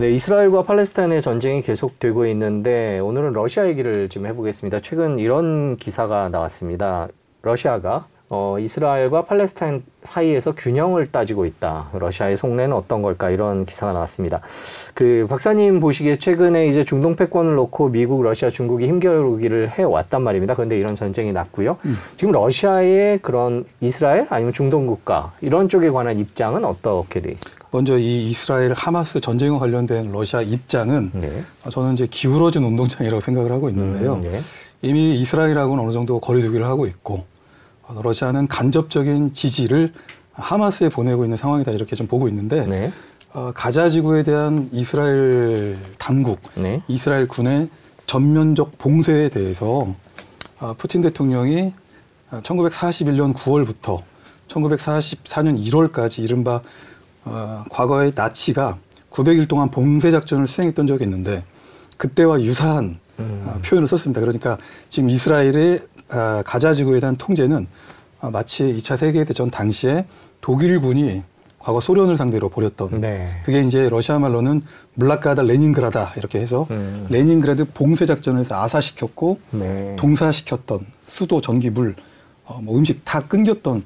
네, 이스라엘과 팔레스타인의 전쟁이 계속되고 있는데 오늘은 러시아 얘기를 좀 해보겠습니다. 최근 이런 기사가 나왔습니다. 러시아가 어, 이스라엘과 팔레스타인 사이에서 균형을 따지고 있다. 러시아의 속내는 어떤 걸까? 이런 기사가 나왔습니다. 그 박사님 보시기에 최근에 이제 중동 패권을 놓고 미국, 러시아, 중국이 힘겨루기를 해 왔단 말입니다. 그런데 이런 전쟁이 났고요. 음. 지금 러시아의 그런 이스라엘 아니면 중동 국가 이런 쪽에 관한 입장은 어떻게 돼 있습니까? 먼저 이 이스라엘 하마스 전쟁과 관련된 러시아 입장은 네. 저는 이제 기울어진 운동장이라고 생각을 하고 있는데요. 음, 네. 이미 이스라엘하고는 어느 정도 거리두기를 하고 있고 러시아는 간접적인 지지를 하마스에 보내고 있는 상황이다 이렇게 좀 보고 있는데 네. 어, 가자 지구에 대한 이스라엘 당국, 네. 이스라엘 군의 전면적 봉쇄에 대해서 어, 푸틴 대통령이 1941년 9월부터 1944년 1월까지 이른바 어, 과거의 나치가 900일 동안 봉쇄 작전을 수행했던 적이 있는데 그때와 유사한 음. 어, 표현을 썼습니다. 그러니까 지금 이스라엘의 아, 가자 지구에 대한 통제는 아, 마치 2차 세계 대전 당시에 독일군이 과거 소련을 상대로 벌였던 네. 그게 이제 러시아 말로는 блокада Ленинграда 이렇게 해서 음. 레닌그라드 봉쇄 작전에서 아사시켰고 네. 동사시켰던 수도 전기 물 어, 뭐 음식 다 끊겼던 어,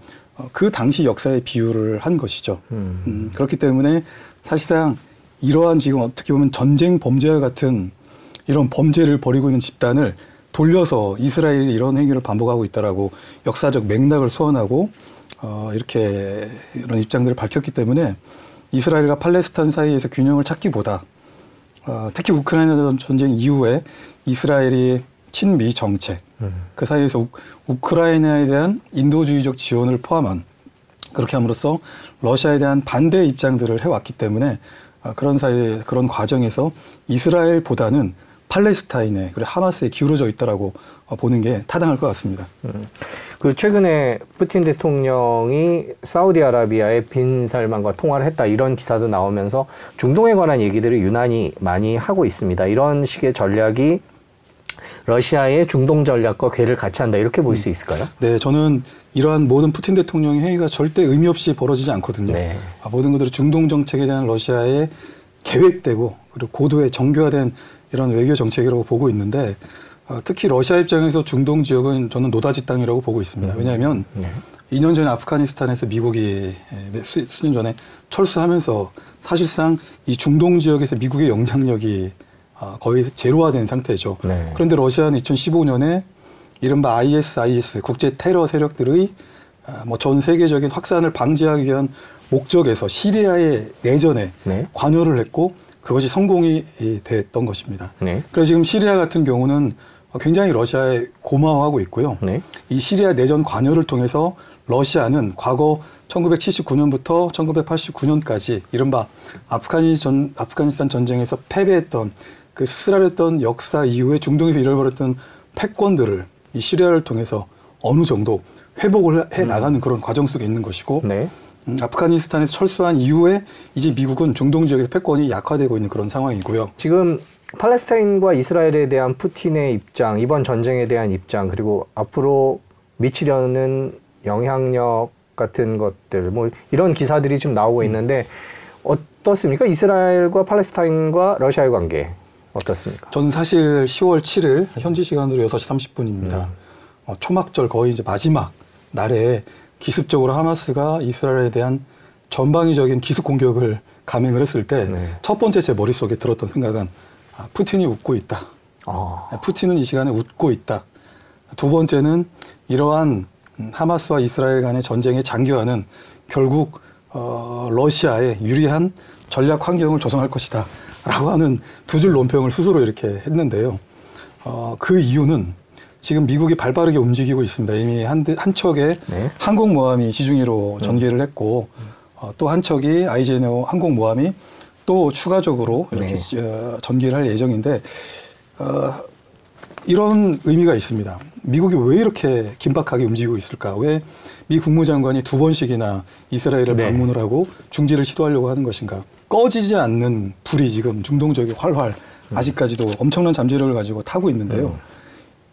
그 당시 역사의 비유를 한 것이죠. 음. 음, 그렇기 때문에 사실상 이러한 지금 어떻게 보면 전쟁 범죄와 같은 이런 범죄를 벌이고 있는 집단을 돌려서 이스라엘이 이런 행위를 반복하고 있다라고 역사적 맥락을 소환하고 어, 이렇게 이런 입장들을 밝혔기 때문에 이스라엘과 팔레스타인 사이에서 균형을 찾기보다 어, 특히 우크라이나 전쟁 이후에 이스라엘이 친미 정책 음. 그 사이에서 우, 우크라이나에 대한 인도주의적 지원을 포함한 그렇게 함으로써 러시아에 대한 반대 입장들을 해왔기 때문에 어, 그런 사이 그런 과정에서 이스라엘보다는 팔레스타인에 그리고 하마스에 기울어져 있다라고 어, 보는 게 타당할 것 같습니다. 음. 그 최근에 푸틴 대통령이 사우디아라비아의 빈 살만과 통화를 했다 이런 기사도 나오면서 중동에 관한 얘기들을 유난히 많이 하고 있습니다. 이런 식의 전략이 러시아의 중동 전략과 궤를 같이 한다 이렇게 볼 수 있을까요? 네, 저는 이러한 모든 푸틴 대통령의 행위가 절대 의미 없이 벌어지지 않거든요. 네. 아, 모든 것들이 중동 정책에 대한 러시아의 계획되고 그리고 고도의 정교화된 이런 외교 정책이라고 보고 있는데 어, 특히 러시아 입장에서 중동 지역은 저는 노다지 땅이라고 보고 있습니다. 음. 왜냐하면 네. 2년 전에 아프가니스탄에서 미국이 수년 전에 철수하면서 사실상 이 중동 지역에서 미국의 영향력이 어, 거의 제로화된 상태죠. 네. 그런데 러시아는 2015년에 이른바 ISIS 국제 테러 세력들의 어, 뭐전 세계적인 확산을 방지하기 위한 목적에서 시리아의 내전에 네. 관여를 했고 그것이 성공이 됐던 것입니다. 네. 그래서 지금 시리아 같은 경우는 굉장히 러시아에 고마워하고 있고요. 네. 이 시리아 내전 관여를 통해서 러시아는 과거 1979년부터 1989년까지 이른바 아프가니스탄, 아프가니스탄 전쟁에서 패배했던 그 쓰라렸던 역사 이후에 중동에서 잃어버렸던 패권들을 이 시리아를 통해서 어느 정도 회복을 해 음. 나가는 음. 그런 과정 속에 있는 것이고 네. 음, 아프가니스탄에서 철수한 이후에 이제 미국은 중동 지역에서 패권이 약화되고 있는 그런 상황이고요. 지금 팔레스타인과 이스라엘에 대한 푸틴의 입장, 이번 전쟁에 대한 입장, 그리고 앞으로 미치려는 영향력 같은 것들, 뭐 이런 기사들이 좀 나오고 음. 있는데 어떻습니까? 이스라엘과 팔레스타인과 러시아의 관계 어떻습니까? 저는 사실 10월 7일 현지 시간으로 6시 30분입니다. 음. 어, 초막절 거의 이제 마지막 날에 기습적으로 하마스가 이스라엘에 대한 전방위적인 기습 공격을 감행을 했을 때첫 네. 번째 제 머릿속에 들었던 생각은 아, 푸틴이 웃고 있다. 아. 푸틴은 이 시간에 웃고 있다. 두 번째는 이러한 하마스와 이스라엘 간의 전쟁의 장기화는 결국 어, 러시아에 유리한 전략 환경을 조성할 것이다. 라고 하는 두 줄 논평을 스스로 이렇게 했는데요. 어, 그 이유는 지금 미국이 발 빠르게 움직이고 있습니다. 이미 한, 한 척의 네. 항공모함이 지중해로 네. 전개를 했고 어, 또 한 척이 아이제네오 항공모함이 또 추가적으로 이렇게 네. 어, 전개를 할 예정인데 어, 이런 의미가 있습니다. 미국이 왜 이렇게 긴박하게 움직이고 있을까? 왜 미 국무장관이 두 번씩이나 이스라엘을 네. 방문을 하고 중지를 시도하려고 하는 것인가? 꺼지지 않는 불이 지금 중동 지역에 활활 음. 아직까지도 엄청난 잠재력을 가지고 타고 있는데요. 음.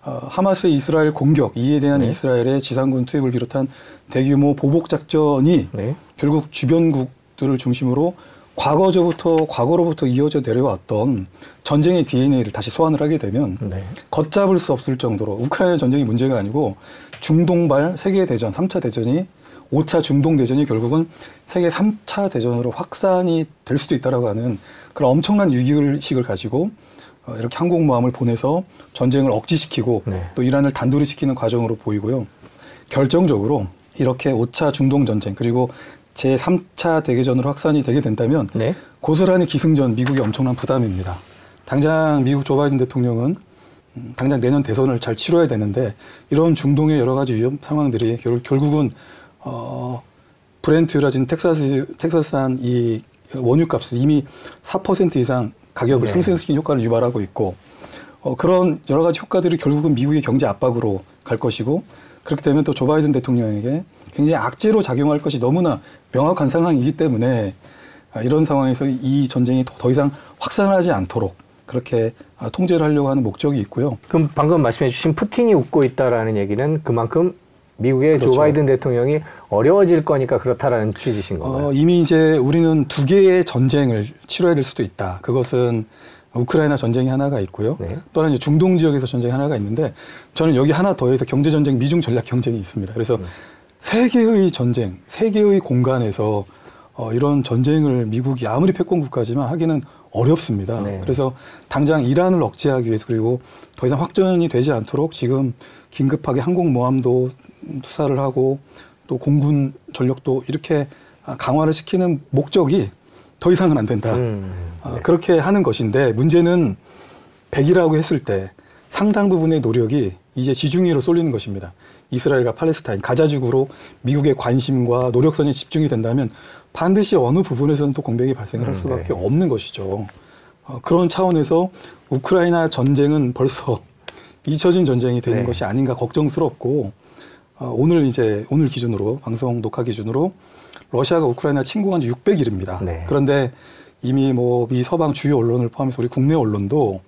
어, 하마스의 이스라엘 공격, 이에 대한 네. 이스라엘의 지상군 투입을 비롯한 대규모 보복 작전이 네. 결국 주변국들을 중심으로 과거조부터 과거로부터 이어져 내려왔던 전쟁의 DNA를 다시 소환을 하게 되면 네. 걷잡을 수 없을 정도로 우크라이나 전쟁이 문제가 아니고 중동발 세계 대전, 3차 대전이 5차 중동 대전이 결국은 세계 3차 대전으로 확산이 될 수도 있다라고 하는 그런 엄청난 위기의식을 가지고 어, 이렇게 항공모함을 보내서 전쟁을 억지시키고 네. 또 이란을 단도리 시키는 과정으로 보이고요. 결정적으로 이렇게 5차 중동 전쟁 그리고 제 3차 대개전으로 확산이 되게 된다면 네. 고스란히 기승전 미국이 엄청난 부담입니다. 당장 미국 조 바이든 대통령은 음, 당장 내년 대선을 잘 치러야 되는데 이런 중동의 여러 가지 위험 상황들이 결, 결국은 어 브렌트유라진 텍사스 텍사스산 이 원유 값을 이미 4% 이상 가격을 네. 상승시킨 효과를 유발하고 있고 어, 그런 여러 가지 효과들이 결국은 미국의 경제 압박으로 갈 것이고 그렇게 되면 또 조 바이든 대통령에게 굉장히 악재로 작용할 것이 너무나 명확한 상황이기 때문에 아, 이런 상황에서 이 전쟁이 더 이상 확산하지 않도록 그렇게 아, 통제를 하려고 하는 목적이 있고요. 그럼 방금 말씀해 주신 푸틴이 웃고 있다라는 얘기는 그만큼 미국의 그렇죠. 조 바이든 대통령이 어려워질 거니까 그렇다라는 취지신 건가요? 어, 이미 이제 우리는 두 개의 전쟁을 치러야 될 수도 있다. 그것은 우크라이나 전쟁이 하나가 있고요. 네. 또 하나 중동 지역에서 전쟁이 하나가 있는데 저는 여기 하나 더해서 경제 전쟁, 미중 전략 경쟁이 있습니다. 그래서 네. 세계의 전쟁, 세계의 공간에서 어, 이런 전쟁을 미국이 아무리 패권 국가지만 하기는 어렵습니다. 네. 그래서 당장 이란을 억제하기 위해서 그리고 더 이상 확전이 되지 않도록 지금 긴급하게 항공모함도 투사를 하고 또 공군 전력도 이렇게 강화를 시키는 목적이 더 이상은 안 된다. 음, 아, 네. 그렇게 하는 것인데 문제는 100이라고 했을 때 상당 부분의 노력이 이제 지중해로 쏠리는 것입니다. 이스라엘과 팔레스타인, 가자지구로 미국의 관심과 노력선이 집중이 된다면 반드시 어느 부분에서는 또 공백이 발생을 할 음, 수밖에 네. 없는 것이죠. 어, 그런 차원에서 우크라이나 전쟁은 벌써 잊혀진 전쟁이 되는 네. 것이 아닌가 걱정스럽고 어, 오늘 이제 오늘 기준으로 방송 녹화 기준으로 러시아가 우크라이나 침공한 지 600일입니다. 네. 그런데 이미 뭐미 서방 주요 언론을 포함해서 우리 국내 언론도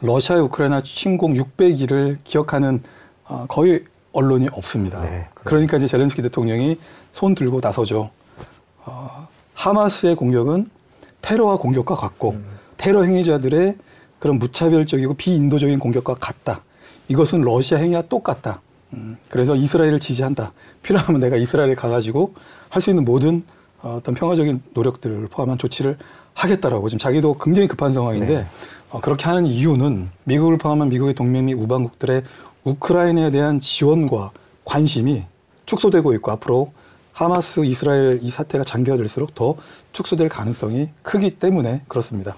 러시아의 우크라이나 침공 600일을 기억하는 어, 거의 언론이 없습니다. 네, 그러니까 이제 젤렌스키 대통령이 손 들고 나서죠. 어, 하마스의 공격은 테러와 공격과 같고 음. 테러 행위자들의 그런 무차별적이고 비인도적인 공격과 같다. 이것은 러시아 행위와 똑같다. 음, 그래서 이스라엘을 지지한다. 필요하면 내가 이스라엘에 가가지고 할 수 있는 모든 어, 어떤 평화적인 노력들을 포함한 조치를 하겠다라고 지금 자기도 굉장히 급한 상황인데 네. 어, 그렇게 하는 이유는 미국을 포함한 미국의 동맹 및 우방국들의 우크라이나에 대한 지원과 관심이 축소되고 있고 앞으로 하마스 이스라엘 이 사태가 장기화될수록 더 축소될 가능성이 크기 때문에 그렇습니다.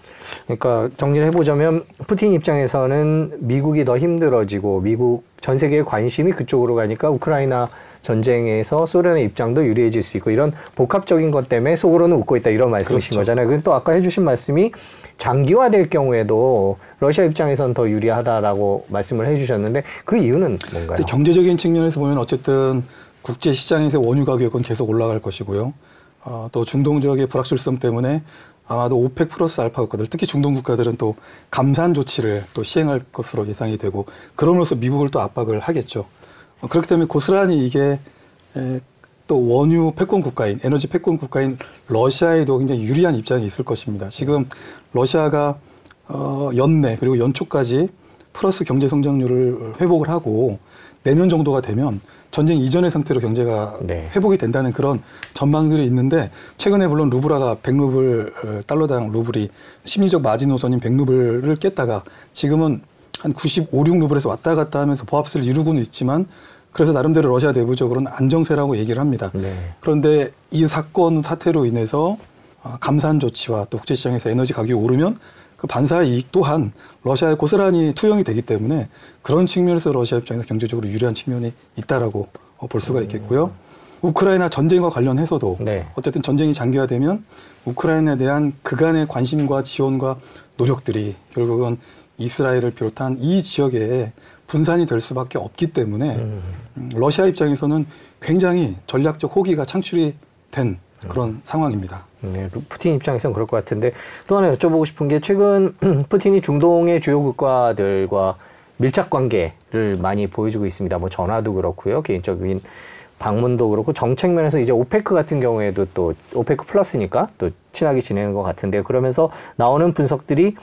그러니까 정리를 해보자면 푸틴 입장에서는 미국이 더 힘들어지고 미국 전 세계의 관심이 그쪽으로 가니까 우크라이나 전쟁에서 소련의 입장도 유리해질 수 있고 이런 복합적인 것 때문에 속으로는 웃고 있다 이런 말씀이신 그렇죠. 거잖아요. 그리고 또 아까 해주신 말씀이 장기화될 경우에도 러시아 입장에선 더 유리하다라고 말씀을 해주셨는데 그 이유는 뭔가요? 경제적인 측면에서 보면 어쨌든 국제 시장에서 원유 가격은 계속 올라갈 것이고요. 어, 또 중동 지역의 불확실성 때문에 아마도 오펙 플러스 알파 국가들, 특히 중동 국가들은 또 감산 조치를 또 시행할 것으로 예상이 되고 그럼으로써 미국을 또 압박을 하겠죠. 어, 그렇기 때문에 고스란히 이게 에, 또 원유 패권 국가인 에너지 패권 국가인 러시아에도 굉장히 유리한 입장이 있을 것입니다. 지금 러시아가 어, 연내 그리고 연초까지 플러스 경제 성장률을 회복을 하고 내년 정도가 되면 전쟁 이전의 상태로 경제가 네. 회복이 된다는 그런 전망들이 있는데 최근에 물론 루브라가 100루블 어, 달러당 루블이 심리적 마지노선인 100루블을 깼다가 지금은 한 95, 6루블에서 왔다 갔다 하면서 보합세를 이루고는 있지만 그래서 나름대로 러시아 내부적으로는 안정세라고 얘기를 합니다. 네. 그런데 이 사건 사태로 인해서 어, 감산 조치와 또 국제 시장에서 에너지 가격이 오르면 그 반사 이익 또한 러시아에 고스란히 투영이 되기 때문에 그런 측면에서 러시아 입장에서 경제적으로 유리한 측면이 있다라고 어, 볼 수가 있겠고요. 우크라이나 전쟁과 관련해서도 네. 어쨌든 전쟁이 장기화되면 우크라이나에 대한 그간의 관심과 지원과 노력들이 결국은 이스라엘을 비롯한 이 지역에 분산이 될 수밖에 없기 때문에 음. 음 러시아 입장에서는 굉장히 전략적 호기가 창출이 된 그런 음. 상황입니다. 네, 푸틴 입장에서는 그럴 것 같은데 또 하나 여쭤보고 싶은 게 최근 푸틴이 중동의 주요 국가들과 밀착 관계를 많이 보여주고 있습니다. 뭐 전화도 그렇고요. 개인적인 방문도 그렇고 정책 면에서 이제 오페크 같은 경우에도 또 오페크 플러스니까 또 친하게 지내는 것 같은데요. 그러면서 나오는 분석들이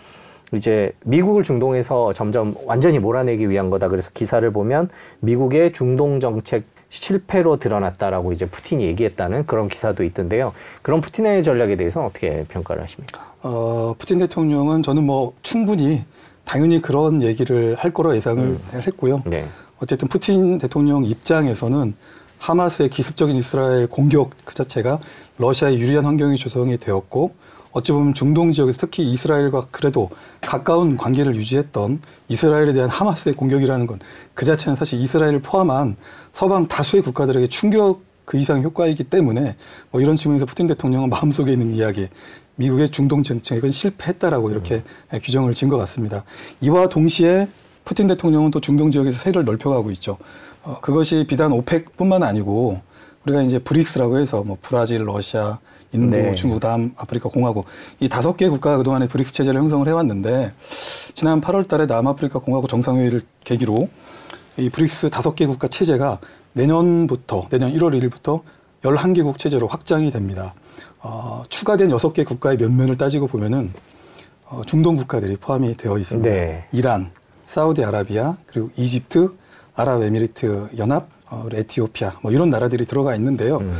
이제 미국을 중동에서 점점 완전히 몰아내기 위한 거다. 그래서 기사를 보면 미국의 중동 정책 실패로 드러났다라고 이제 푸틴이 얘기했다는 그런 기사도 있던데요. 그런 푸틴의 전략에 대해서 어떻게 평가를 하십니까? 어, 푸틴 대통령은 저는 뭐 충분히 당연히 그런 얘기를 할 거로 예상을 음. 했고요. 네. 어쨌든 푸틴 대통령 입장에서는 하마스의 기습적인 이스라엘 공격 그 자체가 러시아의 유리한 환경이 조성이 되었고 어찌 보면 중동 지역에서 특히 이스라엘과 그래도 가까운 관계를 유지했던 이스라엘에 대한 하마스의 공격이라는 건 그 자체는 사실 이스라엘을 포함한 서방 다수의 국가들에게 충격 그 이상 효과이기 때문에 뭐 이런 측면에서 푸틴 대통령은 마음속에 있는 이야기 미국의 중동 정책은 실패했다라고 이렇게 음. 규정을 진 것 같습니다. 이와 동시에 푸틴 대통령은 또 중동 지역에서 세를 넓혀가고 있죠. 어, 그것이 비단 오펙뿐만 아니고 우리가 이제 브릭스라고 해서 뭐 브라질, 러시아, 인도, 네. 중국, 남아프리카 공화국 이 다섯 개 국가가 그동안에 브릭스 체제를 형성을 해왔는데 지난 8월 달에 남아프리카 공화국 정상회의를 계기로 이 브릭스 다섯 개 국가 체제가 내년부터 내년 1월 1일부터 11개국 체제로 확장이 됩니다. 어, 추가된 여섯 개 국가의 면면을 따지고 보면은 어, 중동 국가들이 포함이 되어 있습니다. 네. 이란, 사우디아라비아, 그리고 이집트, 아랍에미리트 연합, 어, 에티오피아 뭐 이런 나라들이 들어가 있는데요. 음.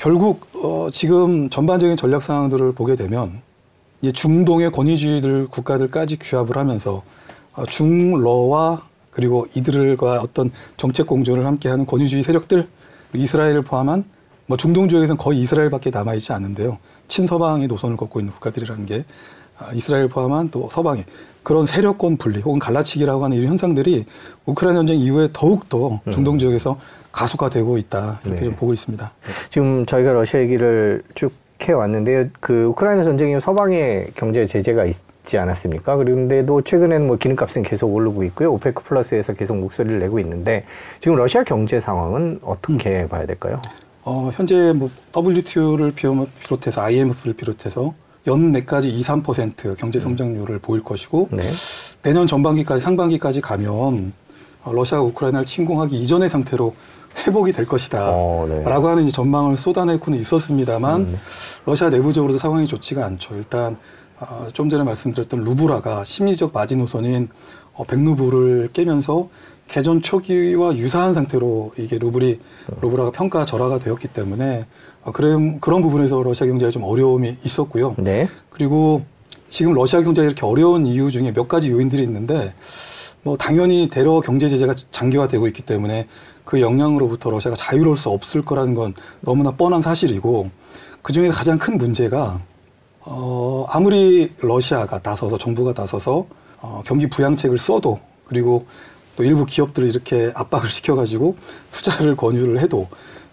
결국 어, 지금 전반적인 전략 상황들을 보게 되면 이 중동의 권위주의들 국가들까지 규합을 하면서 어, 중러와 그리고 이들과 어떤 정책 공조를 함께하는 권위주의 세력들 이스라엘을 포함한 뭐 중동 지역에서는 거의 이스라엘밖에 남아 있지 않은데요. 친서방의 노선을 걷고 있는 국가들이라는 게 아, 이스라엘 포함한 또 서방의 그런 세력권 분리 혹은 갈라치기라고 하는 이런 현상들이 우크라이나 전쟁 이후에 더욱 더 중동 지역에서 가속화되고 있다 이렇게 네. 좀 보고 있습니다. 지금 저희가 러시아 얘기를 쭉 해왔는데요. 그 우크라이나 전쟁이 서방의 경제 제재가 있지 않았습니까? 그런데도 최근에는 뭐 기름값은 계속 오르고 있고요. 오페크 플러스에서 계속 목소리를 내고 있는데 지금 러시아 경제 상황은 어떻게 음. 봐야 될까요? 어, 현재 뭐 WTO를 비롯해서 IMF를 비롯해서 연 내까지 2, 3% 경제 성장률을 음. 보일 것이고 네. 내년 전반기까지 상반기까지 가면 러시아가 우크라이나를 침공하기 이전의 상태로 회복이 될 것이다. 어, 네. 라고 하는 전망을 쏟아내고는 있었습니다만 음. 러시아 내부적으로도 상황이 좋지가 않죠. 일단 어, 좀 전에 말씀드렸던 루브라가 심리적 마지노선인 어, 백루브를 깨면서 개전 초기와 유사한 상태로 이게 루블이 루브라가 평가 절하가 되었기 때문에 어, 그런 그런 부분에서 러시아 경제가 좀 어려움이 있었고요. 네. 그리고 지금 러시아 경제가 이렇게 어려운 이유 중에 몇 가지 요인들이 있는데 뭐 당연히 대러 경제 제재가 장기화되고 있기 때문에 그 영향으로부터 러시아가 자유로울 수 없을 거라는 건 너무나 뻔한 사실이고 그 중에 가장 큰 문제가 어 아무리 러시아가 나서서 정부가 나서서 어 경기 부양책을 써도 그리고 또 일부 기업들을 이렇게 압박을 시켜가지고 투자를 권유를 해도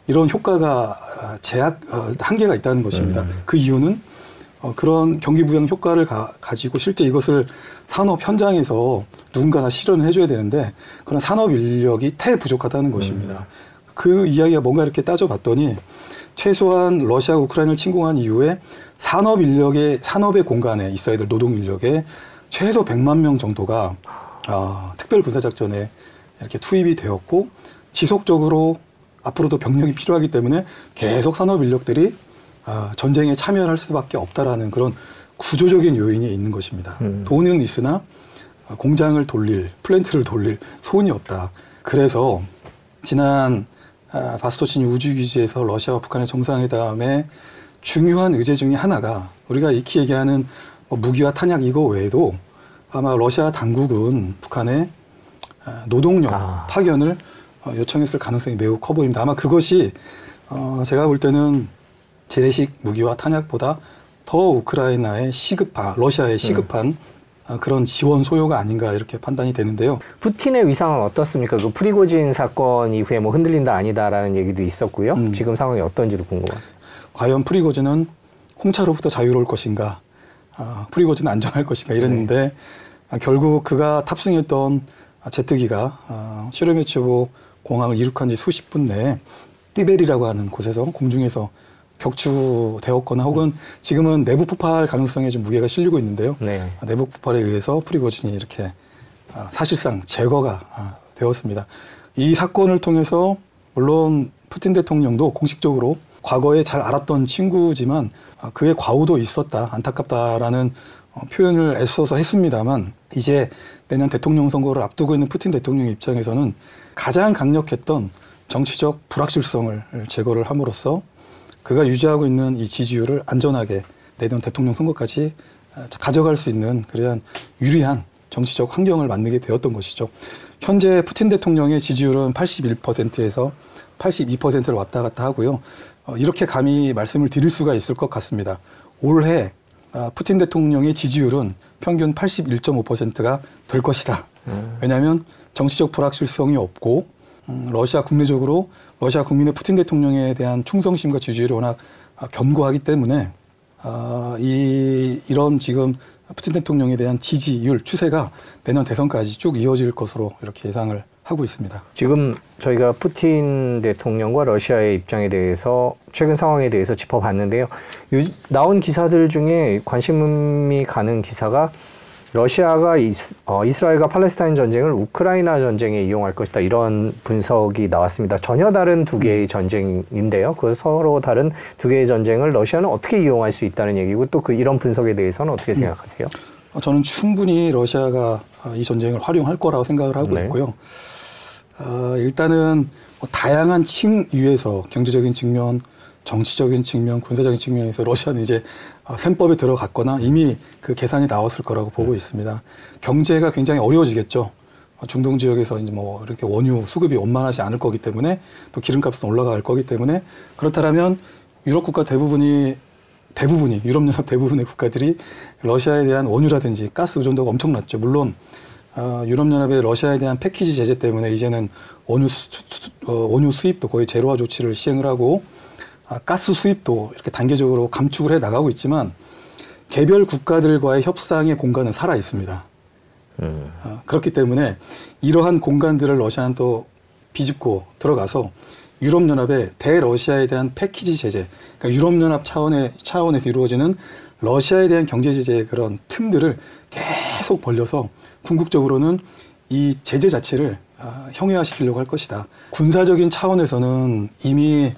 이런 효과가 제약 어, 한계가 있다는 것입니다. 음. 그 이유는 어, 그런 경기 부양 효과를 가, 지고 실제 이것을 산업 현장에서 누군가가 실현을 해줘야 되는데 그런 산업 인력이 태 부족하다는 것입니다. 음. 그 이야기가 뭔가 이렇게 따져봤더니 최소한 러시아 우크라이나를 침공한 이후에 산업 인력의 산업의 공간에 있어야 될 노동 인력의 최소 100만 명 정도가 어, 특별 군사 작전에 이렇게 투입이 되었고 지속적으로 앞으로도 병력이 필요하기 때문에 계속 산업 인력들이 아, 전쟁에 참여할 수밖에 없다라는 그런 구조적인 요인이 있는 것입니다. 음. 돈은 있으나 공장을 돌릴 플랜트를 돌릴 손이 없다. 그래서 지난 아, 바스토치니 우주기지에서 러시아와 북한의 정상회담에 중요한 의제 중의 하나가 우리가 익히 얘기하는 뭐 무기와 탄약 이거 외에도 아마 러시아 당국은 북한의 아, 노동력 아. 파견을 어, 요청했을 가능성이 매우 커 보입니다. 아마 그것이 어 제가 볼 때는 재래식 무기와 탄약보다 더 우크라이나의 시급한 러시아의 시급한 음. 그런 지원 소요가 아닌가 이렇게 판단이 되는데요. 푸틴의 위상은 어떻습니까? 그 프리고진 사건 이후에 뭐 흔들린다 아니다라는 얘기도 있었고요. 음. 지금 상황이 어떤지도 궁금합니다. 과연 프리고진은 홍차로부터 자유로울 것인가, 아, 프리고진은 안전할 것인가 이랬는데 네. 아, 결국 그가 탑승했던 제트기가 아, 슈르메체보 공항을 이륙한 지 수십 분 내에 띠베리라고 하는 곳에서 공중에서 격추되었거나 혹은 지금은 내부 폭발 가능성에 좀 무게가 실리고 있는데요. 네. 내부 폭발에 의해서 프리고진이 이렇게 아, 사실상 제거가 아, 되었습니다. 이 사건을 통해서 물론 푸틴 대통령도 공식적으로 과거에 잘 알았던 친구지만 아, 그의 과오도 있었다, 안타깝다라는 어, 표현을 애써서 했습니다만 이제 내년 대통령 선거를 앞두고 있는 푸틴 대통령 입장에서는 가장 강력했던 정치적 불확실성을 제거를 함으로써 그가 유지하고 있는 이 지지율을 안전하게 내년 대통령 선거까지 아, 가져갈 수 있는 그러한 유리한 정치적 환경을 만들게 되었던 것이죠. 현재 푸틴 대통령의 지지율은 81%에서 82%를 왔다 갔다 하고요. 어, 이렇게 감히 말씀을 드릴 수가 있을 것 같습니다. 올해 아, 푸틴 대통령의 지지율은 평균 81.5%가 될 것이다. 음. 왜냐하면 정치적 불확실성이 없고 음, 러시아 국내적으로 러시아 국민의 푸틴 대통령에 대한 충성심과 지지율이 워낙 아, 견고하기 때문에 아, 이 이런 지금 푸틴 대통령에 대한 지지율 추세가 내년 대선까지 쭉 이어질 것으로 이렇게 예상을 하고 있습니다. 지금 저희가 푸틴 대통령과 러시아의 입장에 대해서 최근 상황에 대해서 짚어봤는데요. 나온 기사들 중에 관심이 가는 기사가 러시아가 이스, 어, 라엘과 팔레스타인 전쟁을 우크라이나 전쟁에 이용할 것이다 이런 분석이 나왔습니다. 전혀 다른 두 개의 전쟁인데요. 그 서로 다른 두 개의 전쟁을 러시아는 어떻게 이용할 수 있다는 얘기고 또 그 이런 분석에 대해서는 어떻게 음. 생각하세요? 음. 저는 충분히 러시아가 이 전쟁을 활용할 거라고 생각을 하고 네. 있고요. 어, 일단은 뭐 다양한 층 위에서 경제적인 측면, 정치적인 측면, 군사적인 측면에서 러시아는 이제 어, 셈법에 들어갔거나 이미 그 계산이 나왔을 거라고 보고 있습니다. 경제가 굉장히 어려워지겠죠. 어, 중동 지역에서 이제 뭐 이렇게 원유 수급이 원만하지 않을 거기 때문에 또 기름값은 올라갈 거기 때문에 그렇다면 유럽 국가 대부분이 대부분이 유럽연합 대부분의 국가들이 러시아에 대한 원유라든지 가스 의존도가 엄청났죠. 물론 어, 유럽연합의 러시아에 대한 패키지 제재 때문에 이제는 원유, 수, 수, 어, 원유 수입도 거의 제로화 조치를 시행을 하고 아, 가스 수입도 이렇게 단계적으로 감축을 해 나가고 있지만 개별 국가들과의 협상의 공간은 살아 있습니다. 음. 어, 그렇기 때문에 이러한 공간들을 러시아는 또 비집고 들어가서 유럽연합의 대러시아에 대한 패키지 제재, 그러니까 유럽연합 차원의 차원에서 이루어지는 러시아에 대한 경제 제재의 그런 틈들을 계속 벌려서 궁극적으로는 이 제재 자체를 아, 형해화시키려고 할 것이다. 군사적인 차원에서는 이미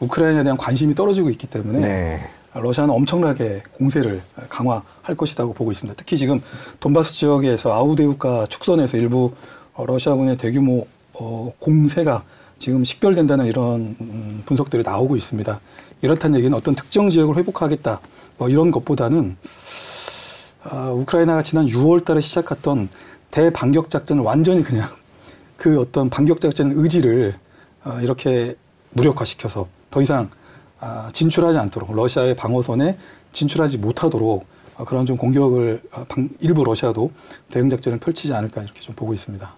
우크라이나에 대한 관심이 떨어지고 있기 때문에 네. 러시아는 엄청나게 공세를 강화할 것이라고 보고 있습니다. 특히 지금 돈바스 지역에서 아우데우카 축선에서 일부 러시아군의 대규모 어, 공세가 지금 식별된다는 이런 음, 분석들이 나오고 있습니다. 이렇다는 얘기는 어떤 특정 지역을 회복하겠다 뭐 이런 것보다는 아, 우크라이나가 지난 6월 달에 시작했던 대반격 작전을 완전히 그냥 그 어떤 반격 작전 의지를 아, 이렇게 무력화시켜서 더 이상 아, 진출하지 않도록 러시아의 방어선에 진출하지 못하도록 아, 그런 좀 공격을 아, 방, 일부 러시아도 대응 작전을 펼치지 않을까 이렇게 좀 보고 있습니다.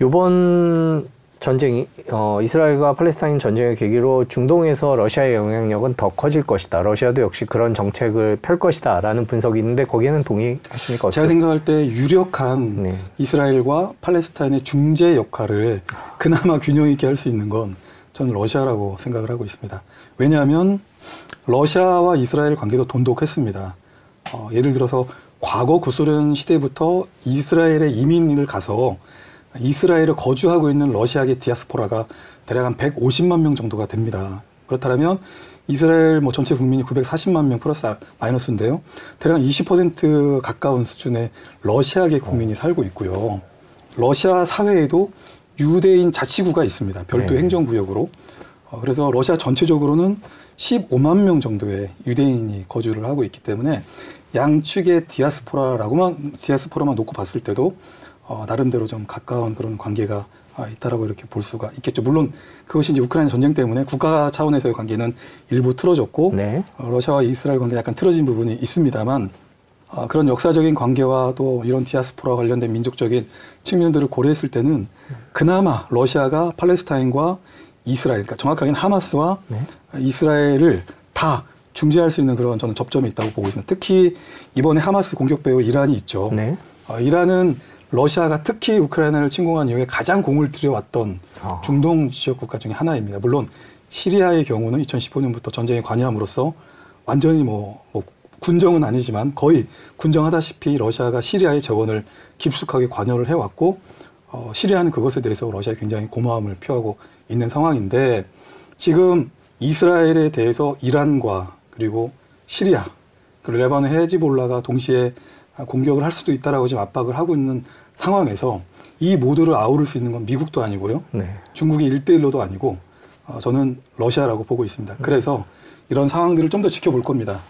이번 전쟁이 어, 이스라엘과 팔레스타인 전쟁의 계기로 중동에서 러시아의 영향력은 더 커질 것이다. 러시아도 역시 그런 정책을 펼 것이다라는 분석이 있는데 거기에는 동의하십니까? 제가 생각할 때 유력한 네. 이스라엘과 팔레스타인의 중재 역할을 그나마 균형 있게 할 수 있는 건 저는 러시아라고 생각을 하고 있습니다. 왜냐하면 러시아와 이스라엘 관계도 돈독했습니다. 어, 예를 들어서 과거 구소련 시대부터 이스라엘에 이민을 가서 이스라엘에 거주하고 있는 러시아계 디아스포라가 대략 한 150만 명 정도가 됩니다. 그렇다면 이스라엘 뭐 전체 국민이 940만 명 플러스 마이너스인데요. 대략 20% 가까운 수준의 러시아계 국민이 살고 있고요. 러시아 사회에도 유대인 자치구가 있습니다. 별도 네. 행정구역으로. 어, 그래서 러시아 전체적으로는 15만 명 정도의 유대인이 거주를 하고 있기 때문에 양측의 디아스포라라고만 디아스포라만 놓고 봤을 때도 어, 나름대로 좀 가까운 그런 관계가 아, 있다라고 이렇게 볼 수가 있겠죠. 물론 그것이 이제 우크라이나 전쟁 때문에 국가 차원에서의 관계는 일부 틀어졌고 네. 어, 러시아와 이스라엘 관계 약간 틀어진 부분이 있습니다만 어, 그런 역사적인 관계와 또 이런 디아스포라 관련된 민족적인 측면들을 고려했을 때는 그나마 러시아가 팔레스타인과 이스라엘, 그러니까 정확하게는 하마스와 네. 이스라엘을 다 중재할 수 있는 그런 저는 접점이 있다고 보고 있습니다. 특히 이번에 하마스 공격 배후 이란이 있죠. 네. 어, 이란은 러시아가 특히 우크라이나를 침공한 이후에 가장 공을 들여왔던 아. 중동 지역 국가 중에 하나입니다. 물론 시리아의 경우는 2015년부터 전쟁에 관여함으로써 완전히 뭐, 뭐 군정은 아니지만 거의 군정하다시피 러시아가 시리아의 재원을 깊숙하게 관여를 해왔고 어, 시리아는 그것에 대해서 러시아에 굉장히 고마움을 표하고 있는 상황인데 지금 이스라엘에 대해서 이란과 그리고 시리아 그리고 레바논 헤즈볼라가 동시에 공격을 할 수도 있다라고 지금 압박을 하고 있는 상황에서 이 모두를 아우를 수 있는 건 미국도 아니고요. 네. 중국이 일대일로도 아니고 어, 저는 러시아라고 보고 있습니다. 그래서 이런 상황들을 좀 더 지켜볼 겁니다.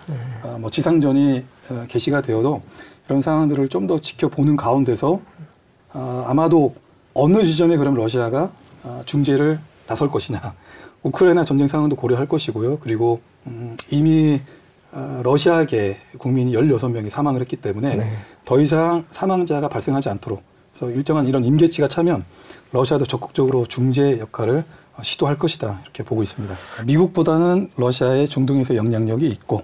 어, 뭐 지상전이 어, 개시가 되어도 이런 상황들을 좀 더 지켜보는 가운데서 어, 아마도 어느 지점에 그럼 러시아가 어, 중재를 나설 것이냐. 우크라이나 전쟁 상황도 고려할 것이고요. 그리고 음, 이미 어, 러시아계 국민이 16명이 사망을 했기 때문에 네. 더 이상 사망자가 발생하지 않도록 그래서 일정한 이런 임계치가 차면 러시아도 적극적으로 중재 역할을 어, 시도할 것이다 이렇게 보고 있습니다. 미국보다는 러시아의 중동에서 영향력이 있고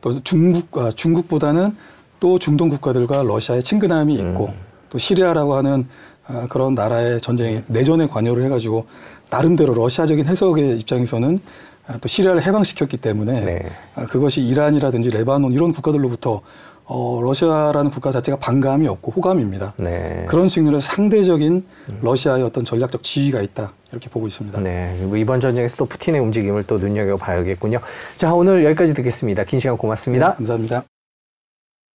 또 중국 아, 중국보다는 또 중동 국가들과 러시아의 친근함이 있고 또 시리아라고 하는 아, 그런 나라의 전쟁에 내전에 관여를 해가지고 나름대로 러시아적인 해석의 입장에서는 아, 또 시리아를 해방시켰기 때문에 네. 아, 그것이 이란이라든지 레바논 이런 국가들로부터 어, 러시아라는 국가 자체가 반감이 없고 호감입니다. 네. 그런 측면에서 상대적인 러시아의 어떤 전략적 지위가 있다 이렇게 보고 있습니다. 네. 이번 전쟁에서 또 푸틴의 움직임을 또 눈여겨봐야겠군요. 자, 오늘 여기까지 듣겠습니다. 긴 시간 고맙습니다. 네, 감사합니다.